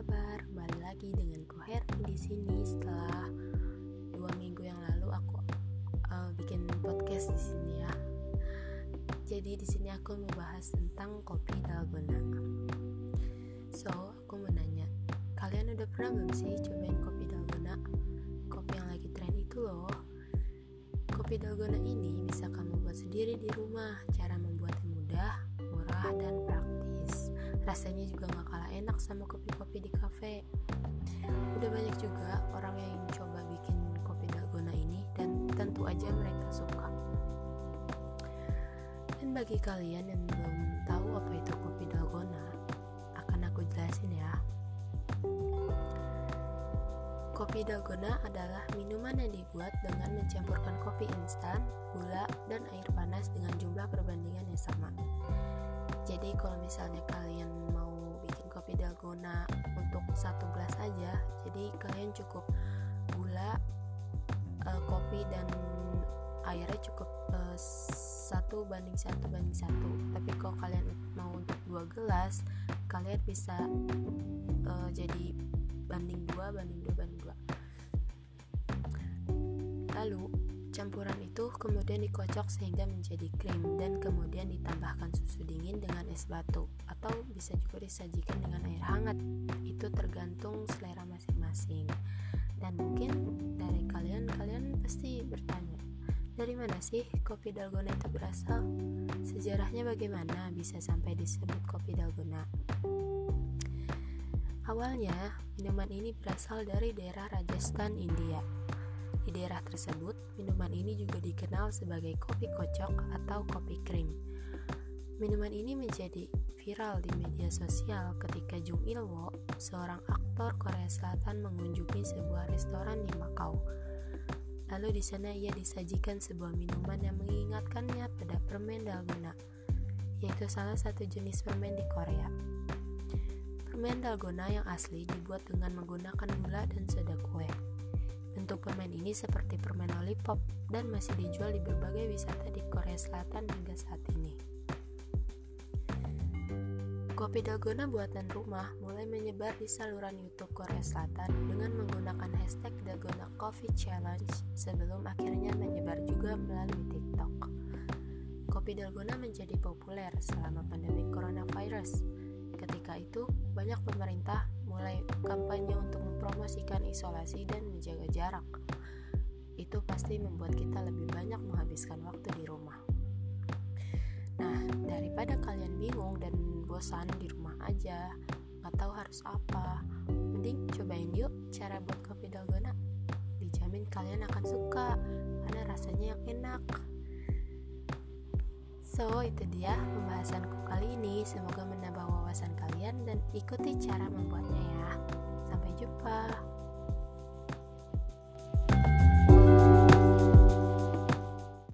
kabar? Kembali lagi dengan Koherni di sini setelah dua minggu yang lalu aku uh, bikin podcast di sini ya. Jadi di sini aku membahas tentang kopi dalgona. So aku mau nanya, kalian udah pernah belum sih cobain kopi dalgona? Kopi yang lagi tren itu loh. Kopi dalgona ini bisa kamu buat sendiri di rumah. Cara membuatnya mudah, Rasanya juga gak kalah enak sama kopi-kopi di kafe. Udah banyak juga orang yang coba bikin kopi dalgona ini dan tentu aja mereka suka. Dan bagi kalian yang belum tahu apa itu kopi dalgona, akan aku jelasin ya. Kopi dalgona adalah minuman yang dibuat dengan mencampurkan kopi instan, gula, dan air panas dengan jumlah perbandingan yang sama. Jadi kalau misalnya kalian mau bikin kopi dalgona untuk satu gelas aja, jadi kalian cukup gula, uh, kopi dan airnya cukup uh, satu banding satu banding satu. Tapi kalau kalian mau untuk dua gelas, kalian bisa uh, jadi banding dua banding dua banding dua. Lalu campuran itu kemudian dikocok sehingga menjadi krim dan kemudian es batu atau bisa juga disajikan dengan air hangat. Itu tergantung selera masing-masing. Dan mungkin dari kalian kalian pasti bertanya, dari mana sih kopi dalgona itu berasal? Sejarahnya bagaimana bisa sampai disebut kopi dalgona? Awalnya, minuman ini berasal dari daerah Rajasthan, India. Di daerah tersebut, minuman ini juga dikenal sebagai kopi kocok atau kopi krim. Minuman ini menjadi viral di media sosial ketika Jung Il Wo, seorang aktor Korea Selatan mengunjungi sebuah restoran di Makau. Lalu di sana ia disajikan sebuah minuman yang mengingatkannya pada permen dalgona, yaitu salah satu jenis permen di Korea. Permen dalgona yang asli dibuat dengan menggunakan gula dan soda kue. Bentuk permen ini seperti permen lollipop dan masih dijual di berbagai wisata di Korea Selatan hingga saat ini. Kopi dalgona buatan rumah mulai menyebar di saluran YouTube Korea Selatan dengan menggunakan hashtag Dalgona Coffee Challenge sebelum akhirnya menyebar juga melalui TikTok. Kopi dalgona menjadi populer selama pandemi coronavirus Ketika itu, banyak pemerintah mulai kampanye untuk mempromosikan isolasi dan menjaga jarak. Itu pasti membuat kita lebih banyak menghabiskan waktu di rumah. Nah, daripada kalian bosan di rumah aja, nggak tahu harus apa, mending cobain yuk cara buat kopi dalgona. Dijamin kalian akan suka, karena rasanya yang enak. So, itu dia pembahasanku kali ini. Semoga menambah wawasan kalian dan ikuti cara membuatnya ya. Sampai jumpa.